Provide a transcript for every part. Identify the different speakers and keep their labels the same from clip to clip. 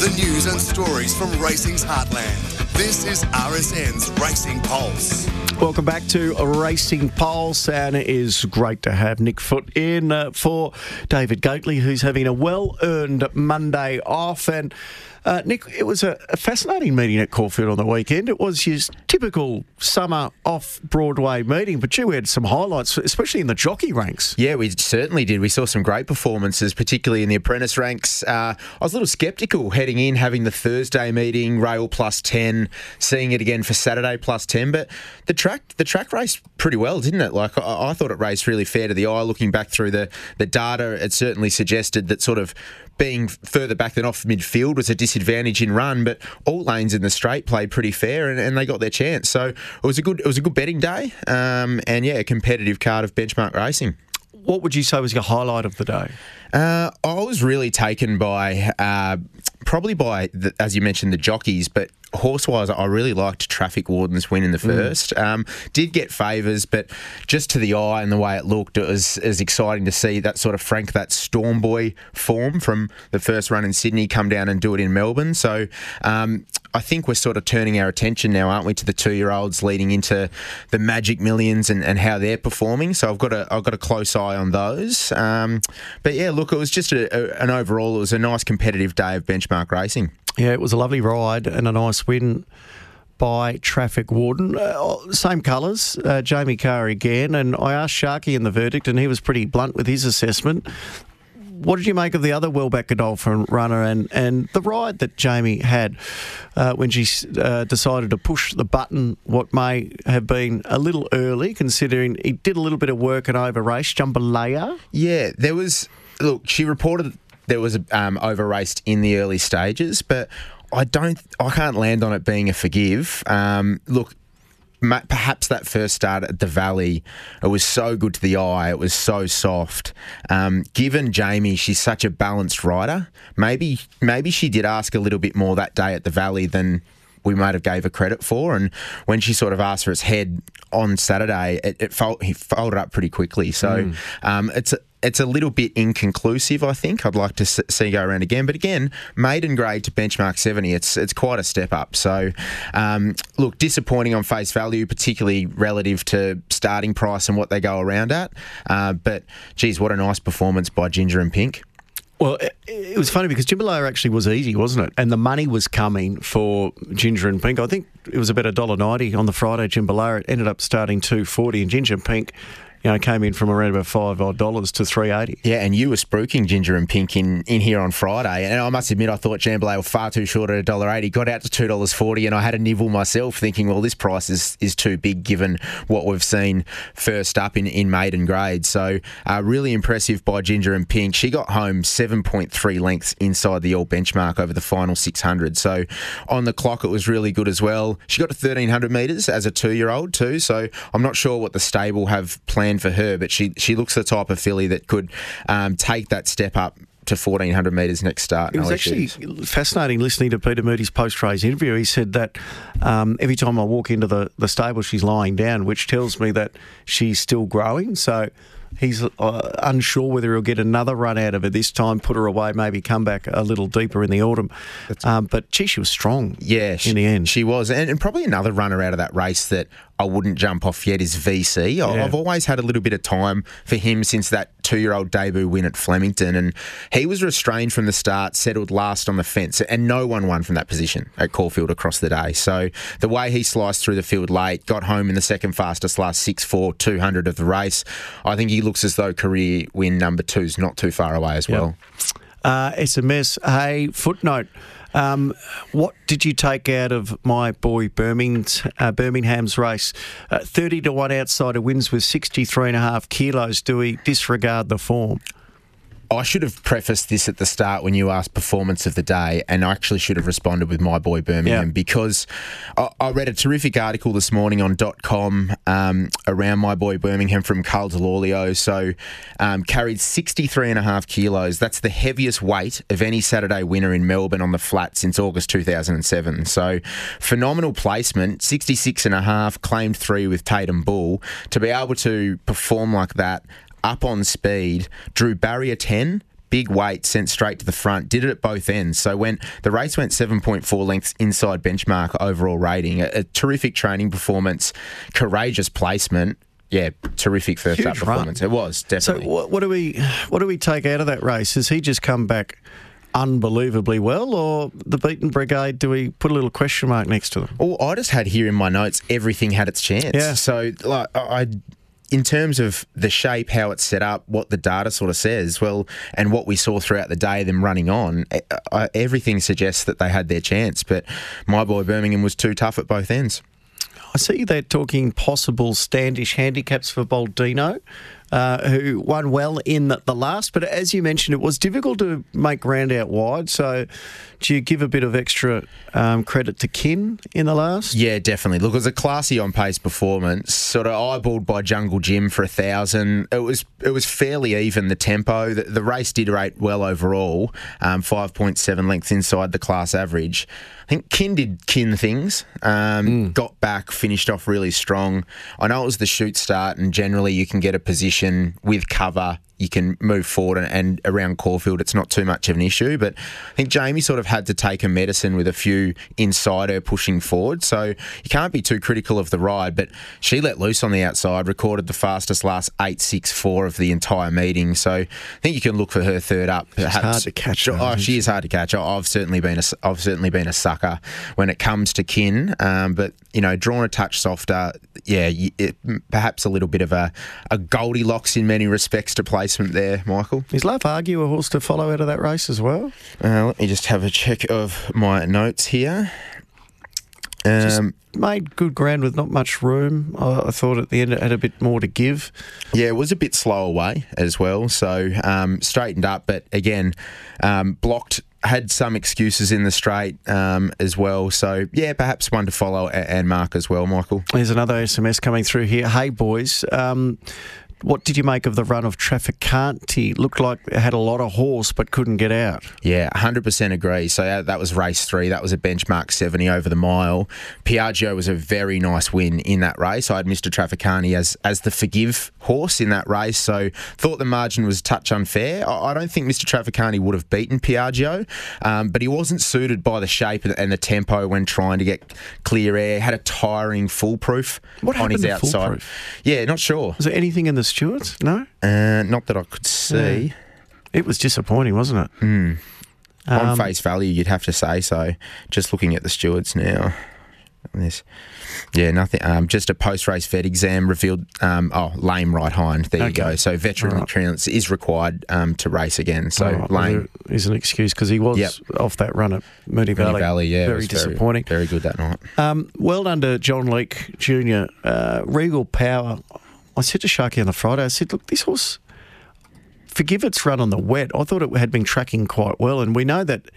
Speaker 1: The news and stories from racing's heartland. This is RSN's Racing Pulse.
Speaker 2: Welcome back to Racing Pulse, and it is great to have Nick Foot in uh, for David Gately, who's having a well-earned Monday off. And uh, Nick, it was a, a, fascinating meeting at Caulfield on the weekend. It was your typical summer off Broadway meeting, but you had some highlights, especially in the jockey ranks.
Speaker 3: Yeah, we certainly did. We saw some great performances, particularly in the apprentice ranks. Uh, I was a little sceptical heading in, having the Thursday meeting, rail plus 10, seeing it again for Saturday plus 10, but the track the track raced pretty well, didn't it? Like I, I thought it raced really fair to the eye. Looking back through the, the data, it certainly suggested that sort of being further back than off midfield was a disadvantage in run, but all lanes in the straight played pretty fair and, and they got their chance. So it was a good it was a good betting day, um, and yeah, a competitive card of benchmark racing.
Speaker 2: What would you say was your highlight of the day?
Speaker 3: Uh, I was really taken by, uh, probably by, the, as you mentioned, the jockeys, but horse-wise, I really liked Traffic Warden's win in the mm. first. Mm. Um, did get favours, but just to the eye and the way it looked, it was, it was exciting to see that sort of Frank, that Storm Boy form from the first run in Sydney come down and do it in Melbourne. So um, I think we're sort of turning our attention now, aren't we, to the two-year-olds leading into the Magic Millions and, and how they're performing. So I've got a I've got a close eye on those. Um, but yeah, look, it was just a, a, an overall, it was a nice competitive day of benchmark racing.
Speaker 2: Yeah, it was a lovely ride and a nice win by Traffic Warden. Uh, same colours, uh, Jamie Kah again. And I asked Sharky in the verdict, and he was pretty blunt with his assessment. What did you make of the other Wellback Godolphin runner and, and the ride that Jamie had uh, when she uh, decided to push the button, what may have been a little early, considering he did a little bit of work and over race, Jambalaya?
Speaker 3: Yeah, there was. Look, she reported there was um, over raced in the early stages, but I don't, I can't land on it being a forgive. Um, look, perhaps that first start at the Valley, it was so good to the eye. It was so soft. Um, given Jamie, she's such a balanced rider. Maybe maybe she did ask a little bit more that day at the Valley than we might have gave her credit for. And when she sort of asked for its head on Saturday, it, it fold, he folded up pretty quickly. So mm. um, it's a, it's a little bit inconclusive. I think I'd like to see go around again, but again, maiden grade to benchmark seventy, it's it's quite a step up. So, um, look, disappointing on face value, particularly relative to starting price and what they go around at. Uh, but geez, what a nice performance by Ginger and Pink.
Speaker 2: Well, it, was funny because Jambalaya actually was easy, wasn't it? And the money was coming for Ginger and Pink. I think it was about a dollar ninety on the Friday. Jambalaya ended up starting two forty, and Ginger and Pink you know, came in from around about five odd dollars to three eighty.
Speaker 3: Yeah, and you were spruiking ginger and pink in, in here on Friday, and I must admit I thought Jambalaya were far too short at a dollar eighty. Got out to two dollars forty, and I had a nibble myself, thinking, well, this price is, is too big given what we've seen first up in, in maiden grade. So uh, really impressive by Ginger and Pink. She got home seven point three lengths inside the all benchmark over the final six hundred. So on the clock, it was really good as well. She got to thirteen hundred meters as a two year old too. So I'm not sure what the stable have planned for her, but she she looks the type of filly that could um, take that step up to 1400 metres next start.
Speaker 2: It was actually fascinating listening to Peter Moody's post race interview. He said that um, every time I walk into the, the stable, she's lying down, which tells me that she's still growing. So he's uh, unsure whether he'll get another run out of her this time, put her away, maybe come back a little deeper in the autumn. Um, but gee, she was strong.
Speaker 3: Yeah,
Speaker 2: in the end,
Speaker 3: she was, and, and, probably another runner out of that race that I wouldn't jump off yet is VC. Yeah. I've always had a little bit of time for him since that two-year-old debut win at Flemington, and he was restrained from the start, settled last on the fence, and no one won from that position at Caulfield across the day. So the way he sliced through the field late, got home in the second fastest last six four two hundred of the race, I think he looks as though career win number two is not too far away as well.
Speaker 2: Uh, SMS, hey, footnote. Um, what did you take out of my boy Birmingham's, uh, Birmingham's race? Uh, 30 to 1 outsider wins with 63.5 kilos. Do we disregard the form?
Speaker 3: I should have prefaced this at the start when you asked performance of the day, and I actually should have responded with my boy Birmingham yeah. because I, I, read a terrific article this morning on dot .com um, around my boy Birmingham from Carl Delolio. So um, carried 63 and a half kilos. That's the heaviest weight of any Saturday winner in Melbourne on the flat since August 2007. So phenomenal placement, 66 and a half, claimed three with Tatum Bull. To be able to perform like that up on speed, drew barrier 10, big weight sent straight to the front. Did it at both ends. So when the race went 7.4 lengths inside benchmark overall rating, a, a terrific training performance, courageous placement. Yeah, terrific first
Speaker 2: Huge
Speaker 3: up performance.
Speaker 2: run.
Speaker 3: It was
Speaker 2: So
Speaker 3: definitely.
Speaker 2: what, what do we what do we take out of that race? Has he just come back unbelievably well, or the beaten brigade? Do we put a little question mark next to them?
Speaker 3: Well, I just had here in my notes everything had its chance.
Speaker 2: Yeah.
Speaker 3: So, like, I, I- in terms of the shape, how it's set up, what the data sort of says, well, and what we saw throughout the day, them running on, eh, everything suggests that they had their chance. But my boy Birmingham was too tough at both ends.
Speaker 2: I see they're talking possible Standish handicaps for Baldino, uh, who won well in the, the last. But as you mentioned, it was difficult to make ground out wide. So, do you give a bit of extra um, credit to Kin in the last?
Speaker 3: Yeah, definitely. Look, it was a classy on pace performance. Sort of eyeballed by Jungle Jim for a thousand. It was it was fairly even the tempo. The, the race did rate well overall. Um, Five point seven lengths inside the class average. I think Kin did Kin things. Um, Got back, finished off really strong. I know it was the shoot start, and generally you can get a position with cover you can move forward and, and around Caulfield, it's not too much of an issue. But I think Jamie sort of had to take a medicine with a few inside her pushing forward. So you can't be too critical of the ride. But she let loose on the outside, recorded the fastest last 8.64 of the entire meeting. So I think you can look for her third up. Perhaps.
Speaker 2: hard to catch her,
Speaker 3: Oh, she is hard to catch. I've certainly been a, I've certainly been a sucker when it comes to kin. Um, but you know, drawn a touch softer. Yeah, it, perhaps a little bit of a, a Goldilocks in many respects to placement there, Michael.
Speaker 2: Is Love Argue a horse to follow out of that race as well?
Speaker 3: Uh, let me just have a check of my notes here. Um,
Speaker 2: Made good ground with not much room. I, I thought at the end it had a bit more to give.
Speaker 3: Yeah, it was a bit slow away as well. So um, straightened up, but again, um, blocked. Had some excuses in the straight um, as well. So yeah, perhaps one to follow and mark as well, Michael.
Speaker 2: There's another SMS coming through here. Hey, boys. What did you make of the run of Trafficante? Looked like it had a lot of horse but couldn't get out.
Speaker 3: Yeah, 100% agree. So that, that was race three. That was a benchmark 70 over the mile. Piaggio was a very nice win in that race. I had Mr. Trafficante as, as the forgive horse in that race. So thought the margin was touch unfair. I, I don't think Mr. Trafficante would have beaten Piaggio, um, but he wasn't suited by the shape and, and the tempo when trying to get clear air. Had a tiring foolproof
Speaker 2: What
Speaker 3: on his outside.
Speaker 2: Foolproof?
Speaker 3: Yeah, not sure.
Speaker 2: Was there anything in the stewards? No?
Speaker 3: Uh, not that I could see.
Speaker 2: It was disappointing, wasn't it?
Speaker 3: on
Speaker 2: Um,
Speaker 3: face value, you'd have to say so. Just looking at the stewards now. This, yeah, nothing. Um, just a post-race vet exam revealed. Um, oh, lame right hind. There you go. So veterinary
Speaker 2: Alright.
Speaker 3: clearance is required um, to race again. So
Speaker 2: right, well,
Speaker 3: lame.
Speaker 2: there is an excuse because he was
Speaker 3: Yep.
Speaker 2: off that run at Moonee
Speaker 3: Moonee
Speaker 2: Valley.
Speaker 3: Valley, yeah,
Speaker 2: very disappointing.
Speaker 3: Very, good that night.
Speaker 2: Um, well done to John Leek Jr. Uh, Regal Power. I said to Sharky on the Friday, I said, look, this horse, forgive its run on the wet. I thought it had been tracking quite well, and we know that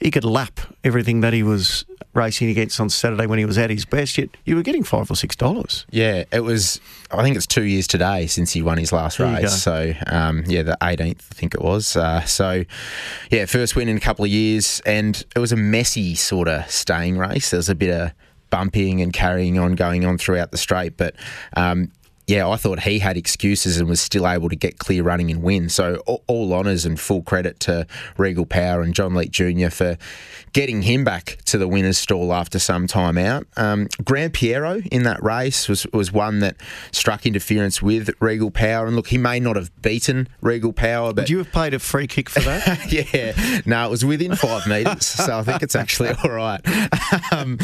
Speaker 2: he could lap everything that he was racing against on Saturday when he was at his best. Yet you were getting five or six dollars.
Speaker 3: Yeah, it was. I think it's two years today since he won his last
Speaker 2: There
Speaker 3: race. So, um, yeah, the 18th, I think it was. Uh, so, yeah, first win in a couple of years, and it was a messy sort of staying race. There was a bit of bumping and carrying on going on throughout the straight, but. Um, yeah, I thought he had excuses and was still able to get clear running and win. So all, all honours and full credit to Regal Power and John Leek Jr. for getting him back to the winners' stall after some time out. Um, Grand Piero in that race was was one that struck interference with Regal Power. And look, he may not have beaten Regal Power, but
Speaker 2: Would you have paid a free kick for that?
Speaker 3: yeah, no, it was within five metres, so I think it's actually all right. Um,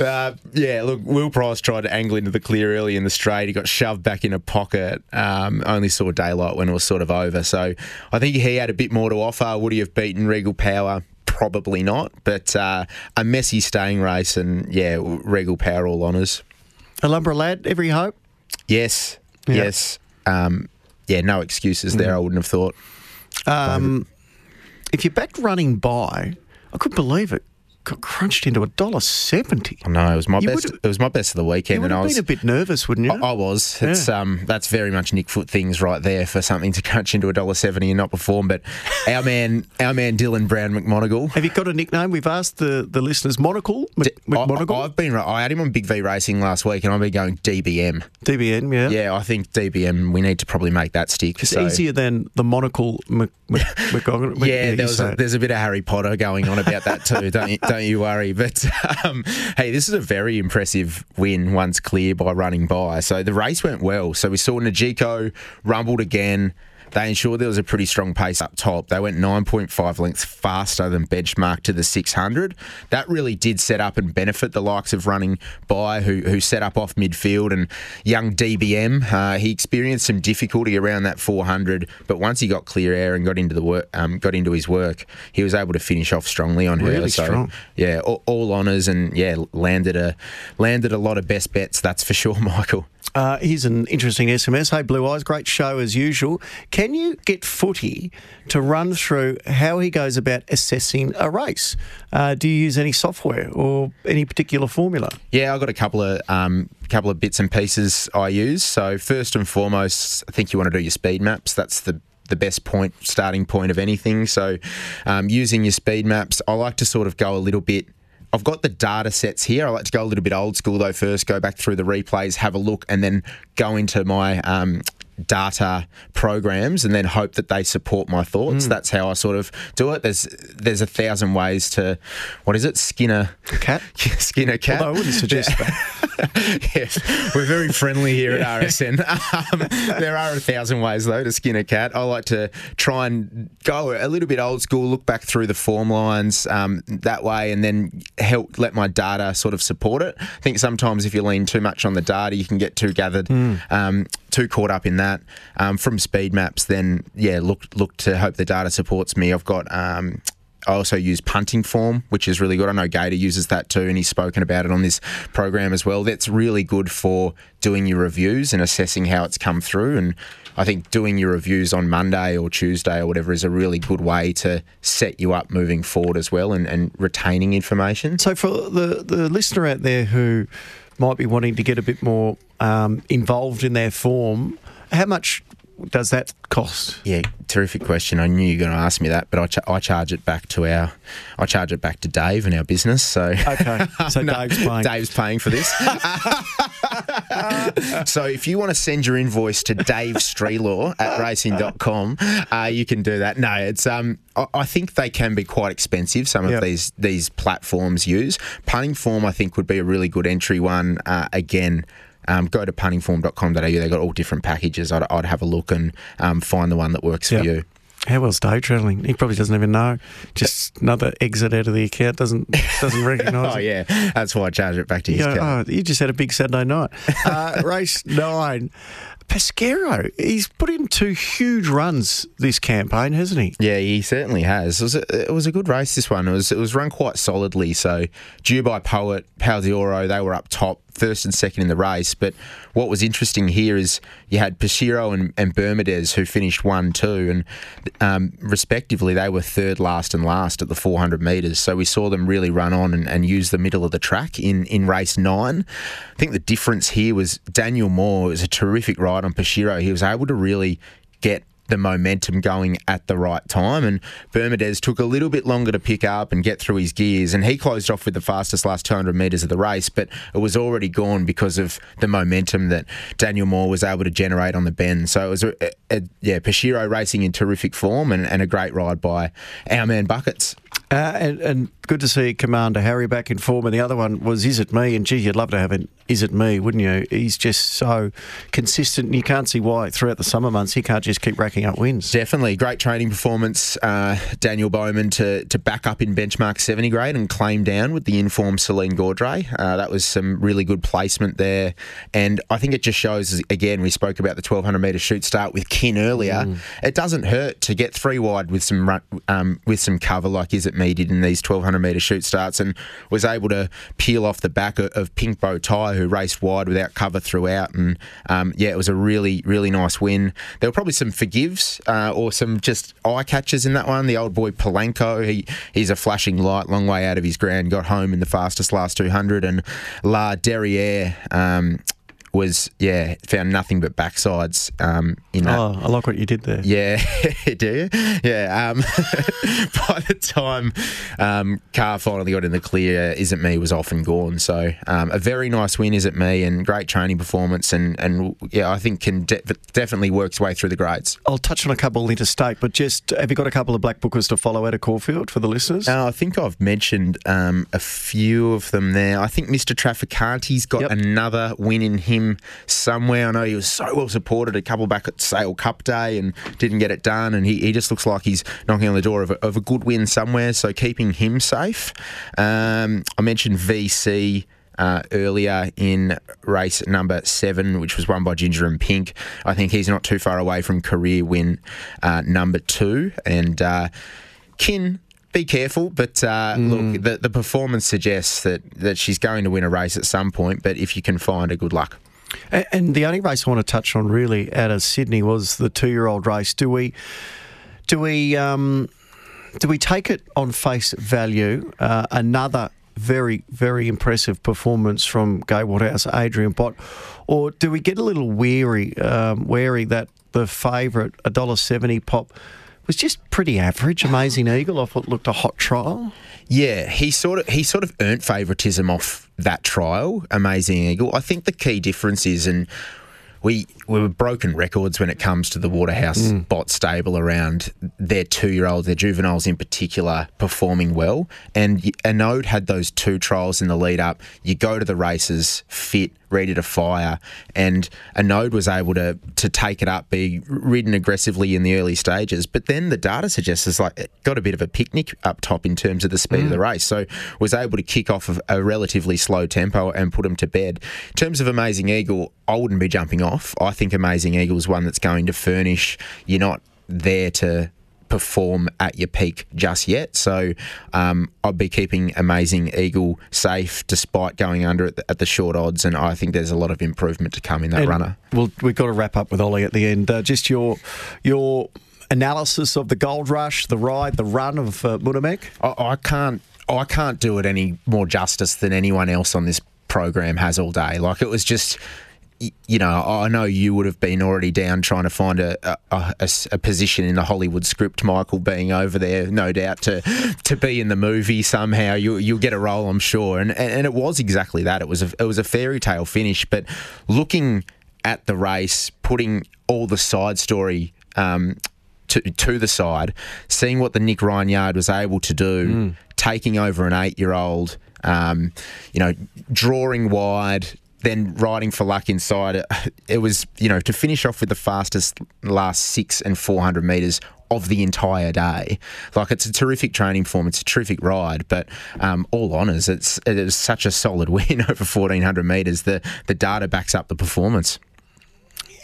Speaker 3: uh, yeah, look, Will Price tried to angle into the clear early in the straight. He got shoved back in a pocket. Um, only saw daylight when it was sort of over. So I think he had a bit more to offer. Would he have beaten Regal Power? Probably not, but uh, a messy staying race, and yeah, Regal Power all honours.
Speaker 2: Alumbra lad, every hope.
Speaker 3: Yes,
Speaker 2: Yeah.
Speaker 3: yes, um, yeah, no excuses there. I wouldn't have thought.
Speaker 2: Um, if you backed running by, I couldn't believe it. Got crunched into a dollar seventy.
Speaker 3: I know it was my
Speaker 2: You
Speaker 3: best. It was my best of the
Speaker 2: You
Speaker 3: weekend,
Speaker 2: would
Speaker 3: and I
Speaker 2: have
Speaker 3: was.
Speaker 2: been a bit nervous, wouldn't you?
Speaker 3: I I was. It's um, that's very much Nick Foot things right there for something to crunch into a dollar seventy and not perform. But our man, our man Dylan Browne McMonagle.
Speaker 2: have you got a nickname? We've asked the, the listeners. Monocle, Mc, McMonagle,
Speaker 3: I, have been. I had him on Big V Racing last week, and I've been going DBM.
Speaker 2: DBM, Yeah,
Speaker 3: Yeah, I think DBM. We need to probably make that stick.
Speaker 2: it's
Speaker 3: so-
Speaker 2: easier than the monocle. Mc, Mc, McGoggin-
Speaker 3: Yeah,
Speaker 2: you
Speaker 3: there was a, there's a bit of Harry Potter going on about that too. don't you, don't you worry. But um, hey, this is a very impressive win once clear by running by. So the race went well. So we saw Najiko rumbled again. They ensured there was a pretty strong pace up top. They went 9.5 lengths faster than benchmark to the 600. That really did set up and benefit the likes of running by, who, who set up off midfield. And young DBM, uh, he experienced some difficulty around that 400, but once he got clear air and got into the work, um, got into his work, he was able to finish off strongly on her.
Speaker 2: Really
Speaker 3: so
Speaker 2: strong.
Speaker 3: yeah, all, all honours and yeah, landed a landed a lot of best bets. That's for sure, Michael.
Speaker 2: Uh, here's an interesting SMS. Hey, Blue Eyes, great show as usual. Can you get Footy to run through how he goes about assessing a race? Uh, do you use any software or any particular formula?
Speaker 3: Yeah, I've got a couple of um, couple of bits and pieces I use. So first and foremost, I think you want to do your speed maps. That's the the best point, starting point of anything. So um, using your speed maps, I like to sort of go a little bit. I've got the data sets here. I like to go a little bit old school though. First, go back through the replays, have a look, and then go into my um, data programs and then hope that they support my thoughts. That's how I sort of do it. There's there's a thousand ways to what is it? Skinner
Speaker 2: Cat?
Speaker 3: skin a cat.
Speaker 2: Although I wouldn't suggest that.
Speaker 3: yes, we're very friendly here at RSN. Um, there are a thousand ways though to skin a cat. I like to try and go a little bit old school, look back through the form lines um, that way, and then help let my data sort of support it. I think sometimes if you lean too much on the data, you can get too gathered, um, too caught up in that. Um, from speed maps, then yeah, look look to hope the data supports me. I've got. Um, I also use punting form, which is really good. I know Gator uses that too, and he's spoken about it on this program as well. That's really good for doing your reviews and assessing how it's come through. And I think doing your reviews on Monday or Tuesday or whatever is a really good way to set you up moving forward as well and, and retaining information.
Speaker 2: So, for the, the listener out there who might be wanting to get a bit more um, involved in their form, how much does that cost?
Speaker 3: Yeah, terrific question. I knew you were going to ask me that, but I, cha- I charge it back to our, I charge it back to Dave and our business. So
Speaker 2: Okay, so Dave's paying.
Speaker 3: Dave's paying for this. so if you want to send your invoice to Dave Strelaw at racing.com, uh, you can do that. No, it's um I, I think they can be quite expensive, some of
Speaker 2: Yep.
Speaker 3: these these platforms use. Punting form I think would be a really good entry one. Uh, again, um, go to puntingform.com.au. They've got all different packages. I'd, I'd have a look and um, find the one that works
Speaker 2: Yep.
Speaker 3: for you.
Speaker 2: How well's Dave travelling? He probably doesn't even know. Just another exit out of the account. Doesn't doesn't recognise.
Speaker 3: Oh,
Speaker 2: it.
Speaker 3: yeah. That's why I charge it back to
Speaker 2: You
Speaker 3: his
Speaker 2: go,
Speaker 3: account.
Speaker 2: oh, you just had a big Saturday night. Uh, race nine. Pesquero, he's put in two huge runs this campaign, hasn't he?
Speaker 3: Yeah, he certainly has. It was, a, it was a good race. This one. It was it was run quite solidly. So, due by Poet, Pal Oro, they were up top, first and second in the race. But what was interesting here is you had Pashiro and, and Bermudez who finished one, two, and um, respectively they were third, last, and last at the 400 metres. So we saw them really run on and, and use the middle of the track in in race nine. I think the difference here was Daniel Moor was a terrific ride on Pashiro. He was able to really get the momentum going at the right time. And Bermudez took a little bit longer to pick up and get through his gears. And he closed off with the fastest last 200 metres of the race, but it was already gone because of the momentum that Daniel Moor was able to generate on the bend. So it was, a, a, yeah, Pashiro racing in terrific form and, and a great ride by our man Buckets.
Speaker 2: Uh, and, and good to see Commander Harry back in form. And the other one was Is It Me? And gee, you'd love to have an Is It Me, wouldn't you? He's just so consistent. And you can't see why throughout the summer months he can't just keep racking up wins.
Speaker 3: Definitely great training performance, uh, Daniel Bowman to to back up in benchmark seventy grade and claim down with the informed Celine Gaudray. Uh, that was some really good placement there, and I think it just shows again we spoke about the twelve hundred meter shoot start with Kin earlier. It doesn't hurt to get three wide with some run, um, with some cover like is it me did in these 1200 metre shoot starts and was able to peel off the back of, of Pink Bow Tie, who raced wide without cover throughout. And um, yeah, it was a really, really nice win. There were probably some forgives uh, or some just eye catchers in that one. The old boy Polanco, he, he's a flashing light, long way out of his ground, got home in the fastest last 200. And La Derriere, um, was yeah found nothing but backsides um, in that.
Speaker 2: Oh, I like what you did there.
Speaker 3: Yeah, do you? Yeah. Um, by the time um, Carr finally got in the clear, Isn't Me was off and gone. So um, a very nice win, Isn't Me, and great training performance, and and yeah, I think can de- definitely work its way through the grades.
Speaker 2: I'll touch on a couple interstate, but just have you got a couple of black bookers to follow out of Caulfield for the listeners?
Speaker 3: Uh, I think I've mentioned um, a few of them there. I think Mr. Trafficante's got
Speaker 2: Yep.
Speaker 3: another win in him somewhere. I know he was so well supported a couple back at Sale Cup Day and didn't get it done, and he, he just looks like he's knocking on the door of a, of a good win somewhere. So keeping him safe. Um, I mentioned VC. Uh, earlier in race number seven, which was won by Ginger and Pink. I think he's not too far away from career win uh, number two. And uh, Kin, be careful, but uh, look, the, the performance suggests that, that she's going to win a race at some point. But if you can find her, good luck.
Speaker 2: A- And the only race I want to touch on really out of Sydney was the two-year-old race. Do we, do we, um, do we take it on face value? Uh, another very, very impressive performance from Gay Waterhouse, Adrian Bott, or do we get a little weary, um, wary that the favourite, a dollar seventy pop, was just pretty average? Amazing Eagle off what looked a hot trial.
Speaker 3: Yeah, he sort of he sort of earned favouritism off that trial. Amazing Eagle. I think the key difference is, and we we were broken records when it comes to the Waterhouse mm. Bott stable around their two year olds, their juveniles in particular, performing well. And Anode had those two trials in the lead up. You go to the races fit, ready to fire, and a node was able to to take it up, be ridden aggressively in the early stages. But then the data suggests it's like it got a bit of a picnic up top in terms of the speed of the mm. race. So was able to kick off a, a relatively slow tempo and put them to bed. In terms of Amazing Eagle, I wouldn't be jumping off. I think Amazing Eagle is one that's going to furnish. You're not there to perform at your peak just yet. So um, I'd be keeping Amazing Eagle safe despite going under at the, at the short odds. And I think there's a lot of improvement to come in that
Speaker 2: And
Speaker 3: runner.
Speaker 2: Well, we've got to wrap up with Ollie at the end. Uh, just your your analysis of the gold rush, the ride, the run of uh, Munhamek.
Speaker 3: I, I can't I can't do it any more justice than anyone else on this program has all day. Like it was just. You know, I know you would have been already down trying to find a a position in the Hollywood script. Michael being over there, no doubt to to be in the movie somehow. You you'll get a role, I'm sure. And and, and it was exactly that. It was a, it was a fairy tale finish. But looking at the race, putting all the side story um, to, to the side, seeing what the Nick Ryan yard was able to do, taking over an eight year old, um, you know, drawing wide, then riding for luck inside. It, was, you know, to finish off with the fastest last six and 400 metres of the entire day. Like, it's a terrific training form, it's a terrific ride, but um, all honours, it's, it was such a solid win over 1400 metres. The, the data backs up the performance.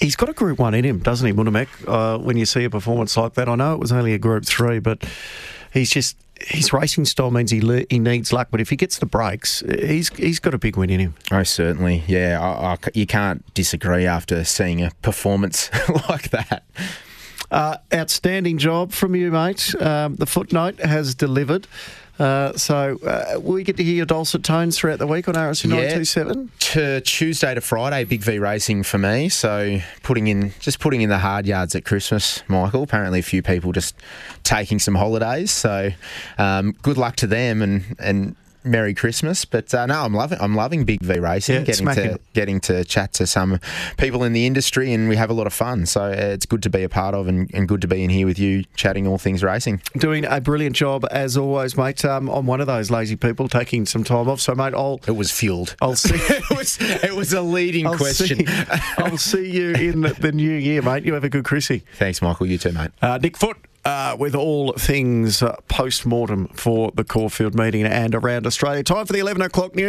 Speaker 2: He's got a Group One in him, doesn't he, Munhamek? Uh, when you see a performance like that, I know it was only a Group Three, but he's just his racing style means he le- he needs luck. But if he gets the breaks, he's he's got a big win in him.
Speaker 3: Oh, certainly. Yeah, I, I you can't disagree after seeing a performance like that.
Speaker 2: Uh, outstanding job from you, mate. Um, the footnote has delivered. Uh, so uh, we get to hear your dulcet tones throughout the week on RSN
Speaker 3: Yeah.
Speaker 2: 927.
Speaker 3: To Tuesday to Friday, Big V racing for me. So putting in just putting in the hard yards at Christmas, Michael. Apparently, a few people just taking some holidays. So um, good luck to them and and. Merry Christmas, but uh, no, I'm loving. I'm loving Big V racing.
Speaker 2: Yeah,
Speaker 3: getting
Speaker 2: smacking.
Speaker 3: to getting to chat to some people in the industry, and we have a lot of fun. So uh, it's good to be a part of, and, and good to be in here with you, chatting all things racing.
Speaker 2: Doing a brilliant job as always, mate. Um, I'm one of those lazy people taking some time off. So, mate, I'll
Speaker 3: It was fueled.
Speaker 2: I'll see.
Speaker 3: it was it was a leading
Speaker 2: I'll
Speaker 3: question.
Speaker 2: See, I'll see you in the, the new year, mate. You have a good Chrissy.
Speaker 3: Thanks, Michael. You too, mate.
Speaker 2: Uh, Nick Foot uh, with all things uh, post mortem for the Caulfield meeting and around Australia. Time for the 11 o'clock news.